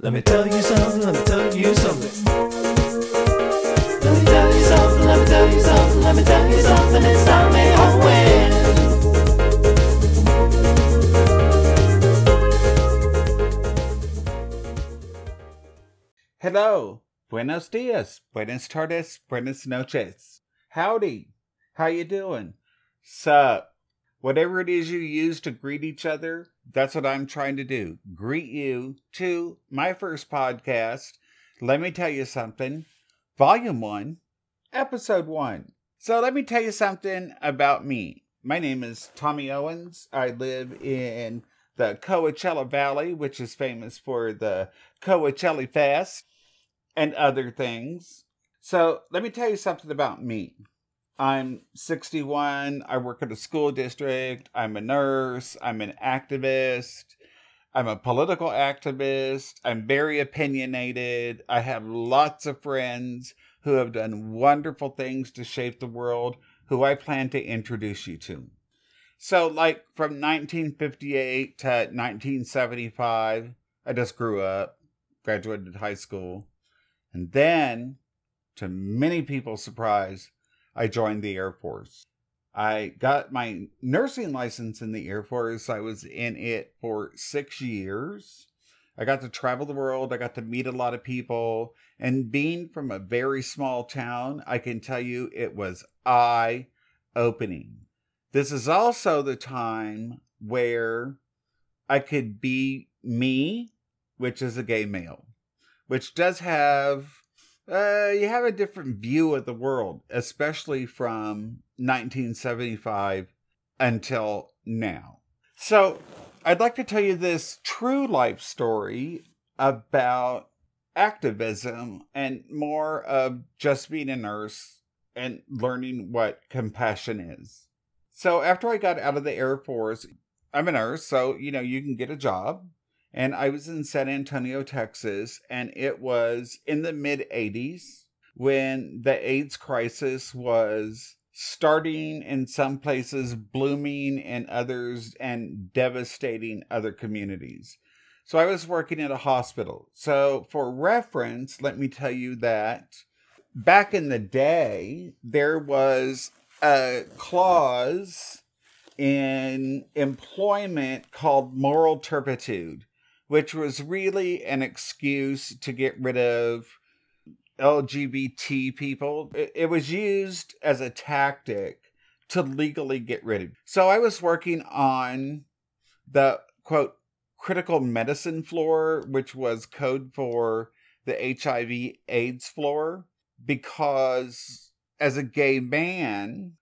Let me tell you something, let me tell you something. Let me tell you something, let me tell you something, let me tell you something. It's. Hello, buenos dias, buenas tardes, buenas noches. Howdy, how you doing? Sup? Whatever it is you use to greet each other, that's what I'm trying to do. Greet you to my first podcast. Let me tell you something. Volume 1, Episode 1. So let me tell you something about me. My name is Tommy Owens. I live in the Coachella Valley, which is famous for the Coachella Fest and other things. So let me tell you something about me. I'm 61. I work at a school district. I'm a nurse. I'm an activist. I'm a political activist. I'm very opinionated. I have lots of friends who have done wonderful things to shape the world who I plan to introduce you to. So, like from 1958 to 1975, I just grew up, graduated high school, and then, to many people's surprise, I joined the Air Force. I got my nursing license in the Air Force. I was in it for six years. I got to travel the world. I got to meet a lot of people. And being from a very small town, I can tell you it was eye opening. This is also the time where I could be me, which is a gay male, which does have uh, you have a different view of the world, especially from 1975 until now. So, I'd like to tell you this true life story about activism and more of just being a nurse and learning what compassion is. So, after I got out of the Air Force, I'm a nurse, so you know, you can get a job and I was in San Antonio, Texas, and it was in the mid 80s when the AIDS crisis was starting in some places, blooming in others, and devastating other communities. So I was working at a hospital. So, for reference, let me tell you that back in the day, there was a clause in employment called moral turpitude which was really an excuse to get rid of LGBT people. It, was used as a tactic to legally get rid of. So I was working on the quote critical medicine floor, which was code for the HIV AIDS floor, because as a gay man,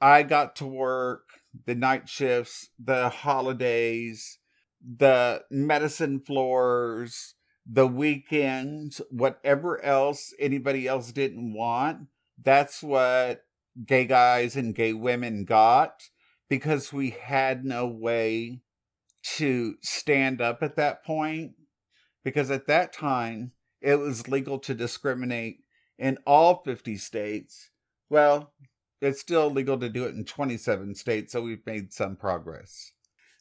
I got to work the night shifts, the holidays, the medicine floors, the weekends, whatever else anybody else didn't want, that's what gay guys and gay women got because we had no way to stand up at that point. Because at that time, it was legal to discriminate in all 50 states. Well, it's still legal to do it in 27 states, so we've made some progress.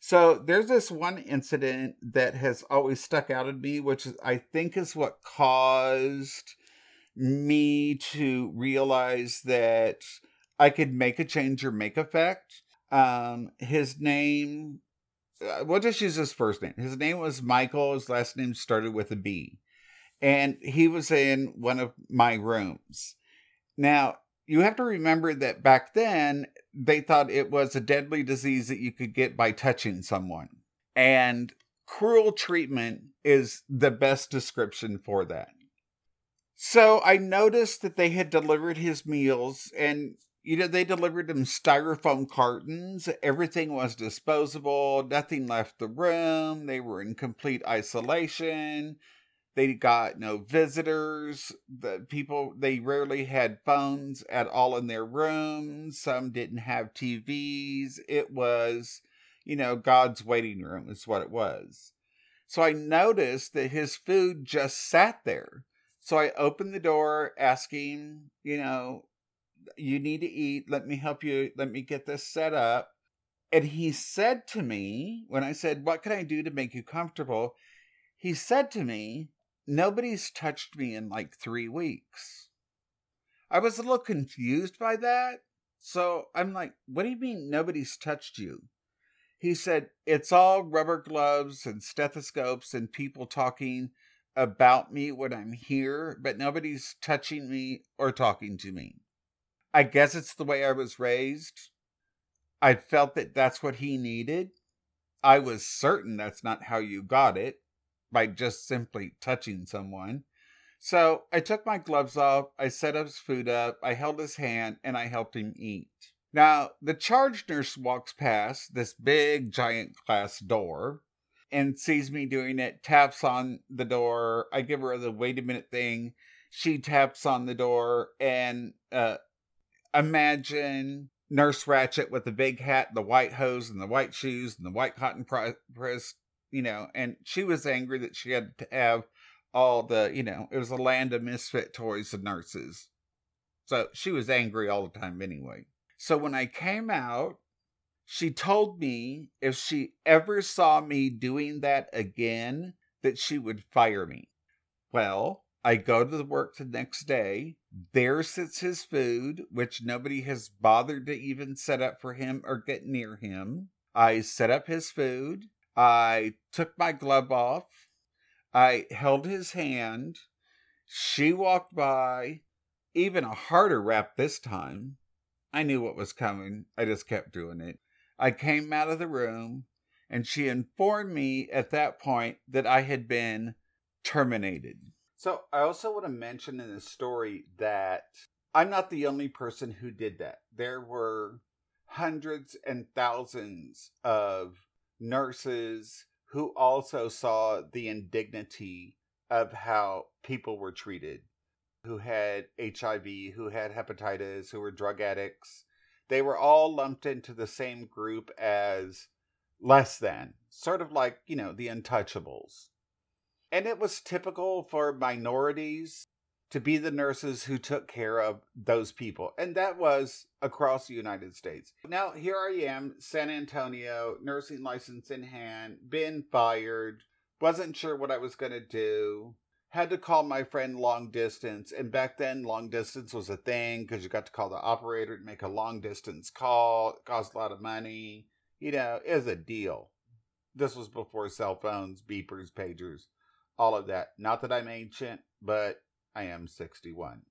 So there's this one incident that has always stuck out at me, which I think is what caused me to realize that I could make a change or make effect. Um, his name, uh, we'll just use his first name. His name was Michael. His last name started with a B. And he was in one of my rooms. Now, you have to remember that back then they thought it was a deadly disease that you could get by touching someone. And cruel treatment is the best description for that. So I noticed that they had delivered his meals and you know they delivered him styrofoam cartons everything was disposable nothing left the room they were in complete isolation they got no visitors. The people they rarely had phones at all in their rooms. Some didn't have TVs. It was, you know, God's waiting room is what it was. So I noticed that his food just sat there. So I opened the door asking, you know, you need to eat. Let me help you. Let me get this set up. And he said to me, when I said, What can I do to make you comfortable? He said to me, Nobody's touched me in like three weeks. I was a little confused by that. So I'm like, What do you mean nobody's touched you? He said, It's all rubber gloves and stethoscopes and people talking about me when I'm here, but nobody's touching me or talking to me. I guess it's the way I was raised. I felt that that's what he needed. I was certain that's not how you got it by just simply touching someone. So I took my gloves off, I set his food up, I held his hand, and I helped him eat. Now, the charge nurse walks past this big, giant glass door and sees me doing it, taps on the door. I give her the wait a minute thing. She taps on the door, and uh, imagine Nurse Ratched with the big hat, the white hose, and the white shoes, and the white cotton press, you know. And she was angry that she had to have all the, you know, it was a land of misfit toys and nurses. So she was angry all the time anyway. So when I came out, she told me if she ever saw me doing that again, that she would fire me. Well, I go to the work the next day. There sits his food, which nobody has bothered to even set up for him or get near him. I set up his food. I took my glove off. I held his hand. She walked by, even a harder rap this time. I knew what was coming. I just kept doing it. I came out of the room, and she informed me at that point that I had been terminated. So, I also want to mention in the story that I'm not the only person who did that. There were hundreds and thousands of nurses who also saw the indignity of how people were treated who had HIV, who had hepatitis, who were drug addicts. They were all lumped into the same group as less than, sort of like, you know, the untouchables. And it was typical for minorities to be the nurses who took care of those people. And that was across the United States. Now, here I am, San Antonio, nursing license in hand, been fired, wasn't sure what I was going to do had to call my friend long distance. And back then, long distance was a thing because you got to call the operator to make a long distance call. It cost a lot of money. You know, it was a deal. This was before cell phones, beepers, pagers, all of that. Not that I'm ancient, but I am 61.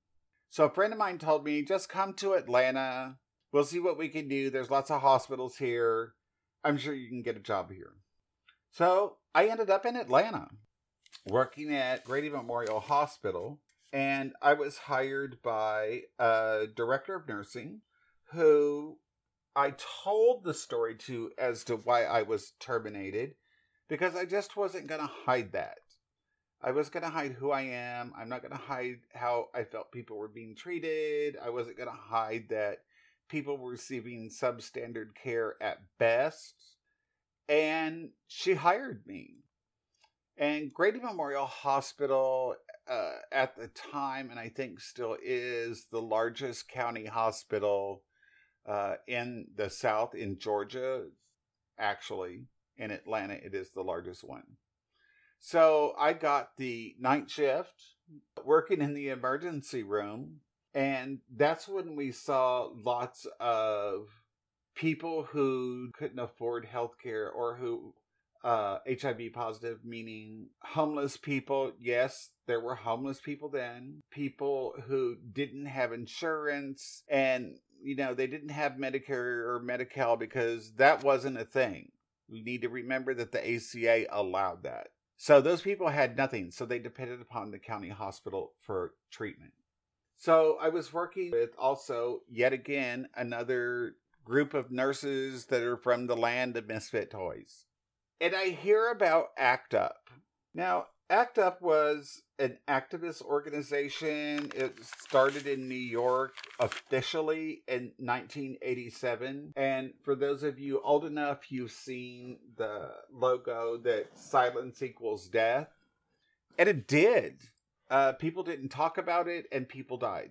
So a friend of mine told me, just come to Atlanta. We'll see what we can do. There's lots of hospitals here. I'm sure you can get a job here. So I ended up in Atlanta working at Grady Memorial Hospital, and I was hired by a director of nursing who I told the story to as to why I was terminated because I just wasn't going to hide that. I was going to hide who I am. I'm not going to hide how I felt people were being treated. I wasn't going to hide that people were receiving substandard care at best. And she hired me. And Grady Memorial Hospital uh, at the time, and I think still is, the largest county hospital uh, in the South, in Georgia. Actually, in Atlanta, it is the largest one. So I got the night shift working in the emergency room. And that's when we saw lots of people who couldn't afford health care or who uh, HIV positive, meaning homeless people. Yes, there were homeless people then, people who didn't have insurance and, you know, they didn't have Medicare or Medi Cal because that wasn't a thing. We need to remember that the ACA allowed that. So those people had nothing, so they depended upon the county hospital for treatment. So I was working with also, yet again, another group of nurses that are from the land of misfit toys and I hear about ACT UP. Now, ACT UP was an activist organization. It started in New York officially in 1987. And for those of you old enough, you've seen the logo that silence equals death. And it did. Uh, people didn't talk about it, and people died.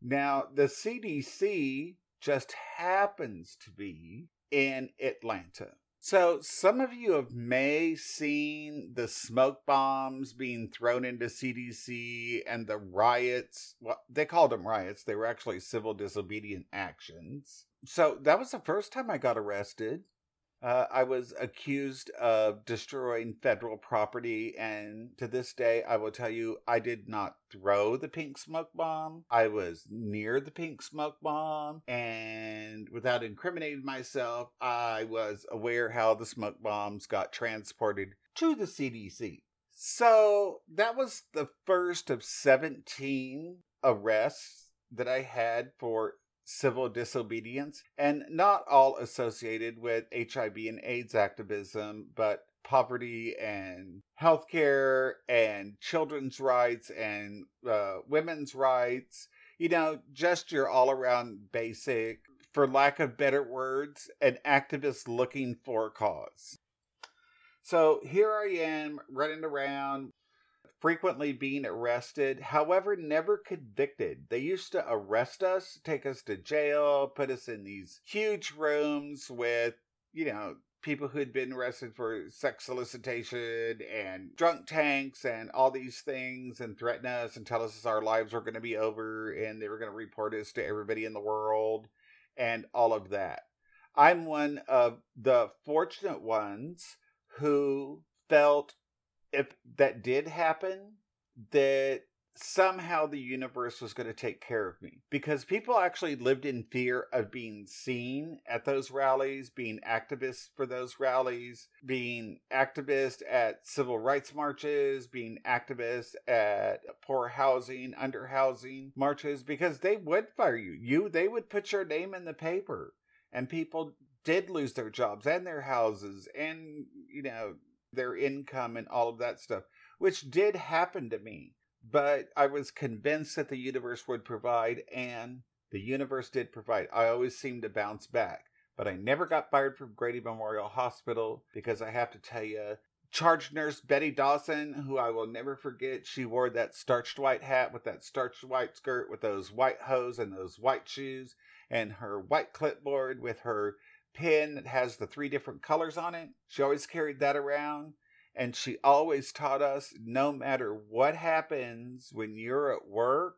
Now, the CDC just happens to be in Atlanta. So, some of you have may seen the smoke bombs being thrown into CDC and the riots. Well, they called them riots. They were actually civil disobedient actions. So, that was the first time I got arrested. Uh, I was accused of destroying federal property, and to this day, I will tell you, I did not throw the pink smoke bomb. I was near the pink smoke bomb, and without incriminating myself, I was aware how the smoke bombs got transported to the CDC. So that was the first of 17 arrests that I had for civil disobedience, and not all associated with HIV and AIDS activism, but poverty and healthcare and children's rights and uh, women's rights. You know, just your all around basic, for lack of better words, an activist looking for a cause. So here I am running around frequently being arrested, however, never convicted. They used to arrest us, take us to jail, put us in these huge rooms with, you know, people who had been arrested for sex solicitation and drunk tanks and all these things and threaten us and tell us our lives were going to be over and they were going to report us to everybody in the world and all of that. I'm one of the fortunate ones who felt if that did happen, that somehow the universe was going to take care of me because people actually lived in fear of being seen at those rallies, being activists for those rallies, being activists at civil rights marches, being activists at poor housing, under housing marches because they would fire you. You they would put your name in the paper and people did lose their jobs and their houses and you know their income and all of that stuff, which did happen to me. But I was convinced that the universe would provide, and the universe did provide. I always seemed to bounce back. But I never got fired from Grady Memorial Hospital because I have to tell you, charge nurse Betty Dawson, who I will never forget, she wore that starched white hat with that starched white skirt with those white hose and those white shoes and her white clipboard with her pin that has the three different colors on it. She always carried that around. And she always taught us no matter what happens when you're at work,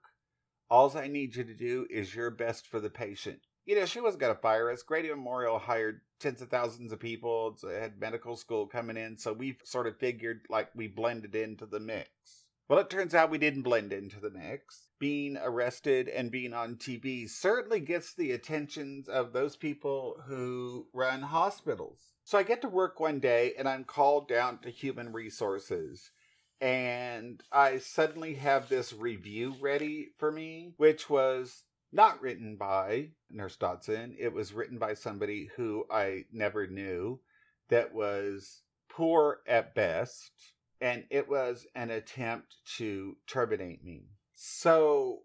all I need you to do is your best for the patient. You know, she wasn't going to fire us. Grady Memorial hired tens of thousands of people. It had medical school coming in. So we sort of figured like we blended into the mix. Well, it turns out we didn't blend into the mix. Being arrested and being on TV certainly gets the attentions of those people who run hospitals. So I get to work one day and I'm called down to human resources. And I suddenly have this review ready for me, which was not written by Nurse Dodson. It was written by somebody who I never knew that was poor at best and it was an attempt to terminate me. So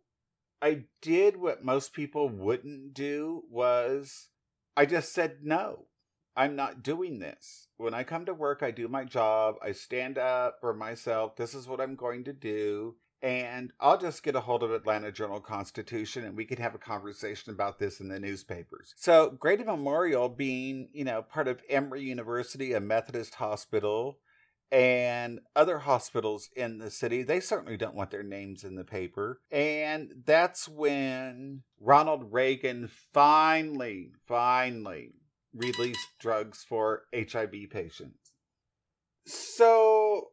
I did what most people wouldn't do was I just said no. I'm not doing this. When I come to work, I do my job. I stand up for myself. This is what I'm going to do. And I'll just get a hold of Atlanta Journal Constitution and we can have a conversation about this in the newspapers. So, Grady Memorial being, you know, part of Emory University, a Methodist hospital, and other hospitals in the city, they certainly don't want their names in the paper. And that's when Ronald Reagan finally, finally released drugs for HIV patients. So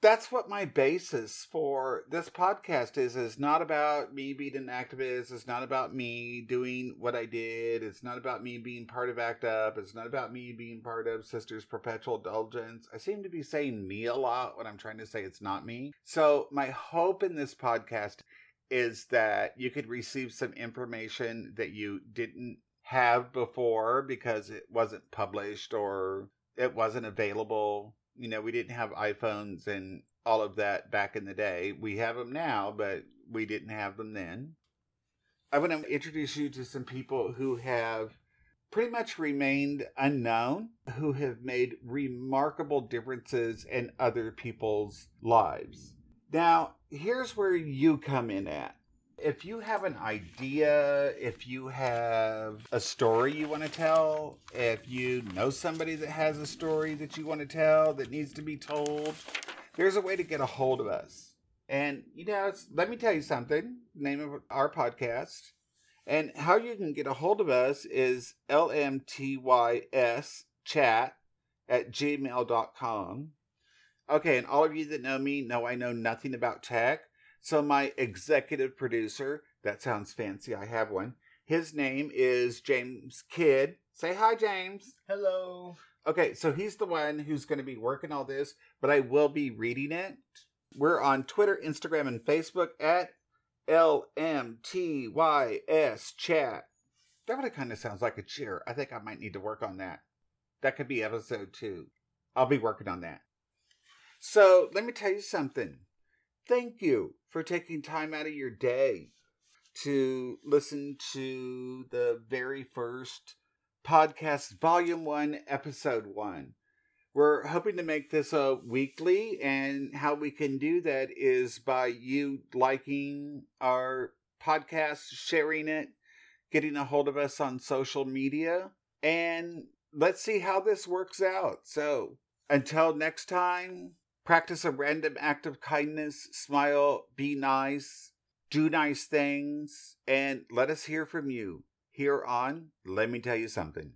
that's what my basis for this podcast is is not about me being an activist it's not about me doing what i did it's not about me being part of act up it's not about me being part of sisters perpetual indulgence. I seem to be saying me a lot when i'm trying to say it's not me. So my hope in this podcast is that you could receive some information that you didn't have before because it wasn't published or it wasn't available you know, we didn't have iPhones and all of that back in the day. We have them now, but we didn't have them then. I want to introduce you to some people who have pretty much remained unknown, who have made remarkable differences in other people's lives. Now, here's where you come in at. If you have an idea, if you have a story you want to tell, if you know somebody that has a story that you want to tell that needs to be told, there's a way to get a hold of us. And, you know, let me tell you something name of our podcast. And how you can get a hold of us is lmtys chat at gmail.com. Okay, and all of you that know me know I know nothing about tech. So my executive producer, that sounds fancy, I have one. His name is James Kidd. Say hi, James. Hello. Okay, so he's the one who's going to be working all this, but I will be reading it. We're on Twitter, Instagram, and Facebook at LMTYS Chat. That kind of sounds like a cheer. I think I might need to work on that. That could be episode two. I'll be working on that. So let me tell you something. Thank you for taking time out of your day to listen to the very first podcast, Volume 1, Episode 1. We're hoping to make this a weekly, and how we can do that is by you liking our podcast, sharing it, getting a hold of us on social media, and let's see how this works out. So, until next time, practice a random act of kindness, smile, be nice, do nice things, and let us hear from you here on Let Me Tell You Something.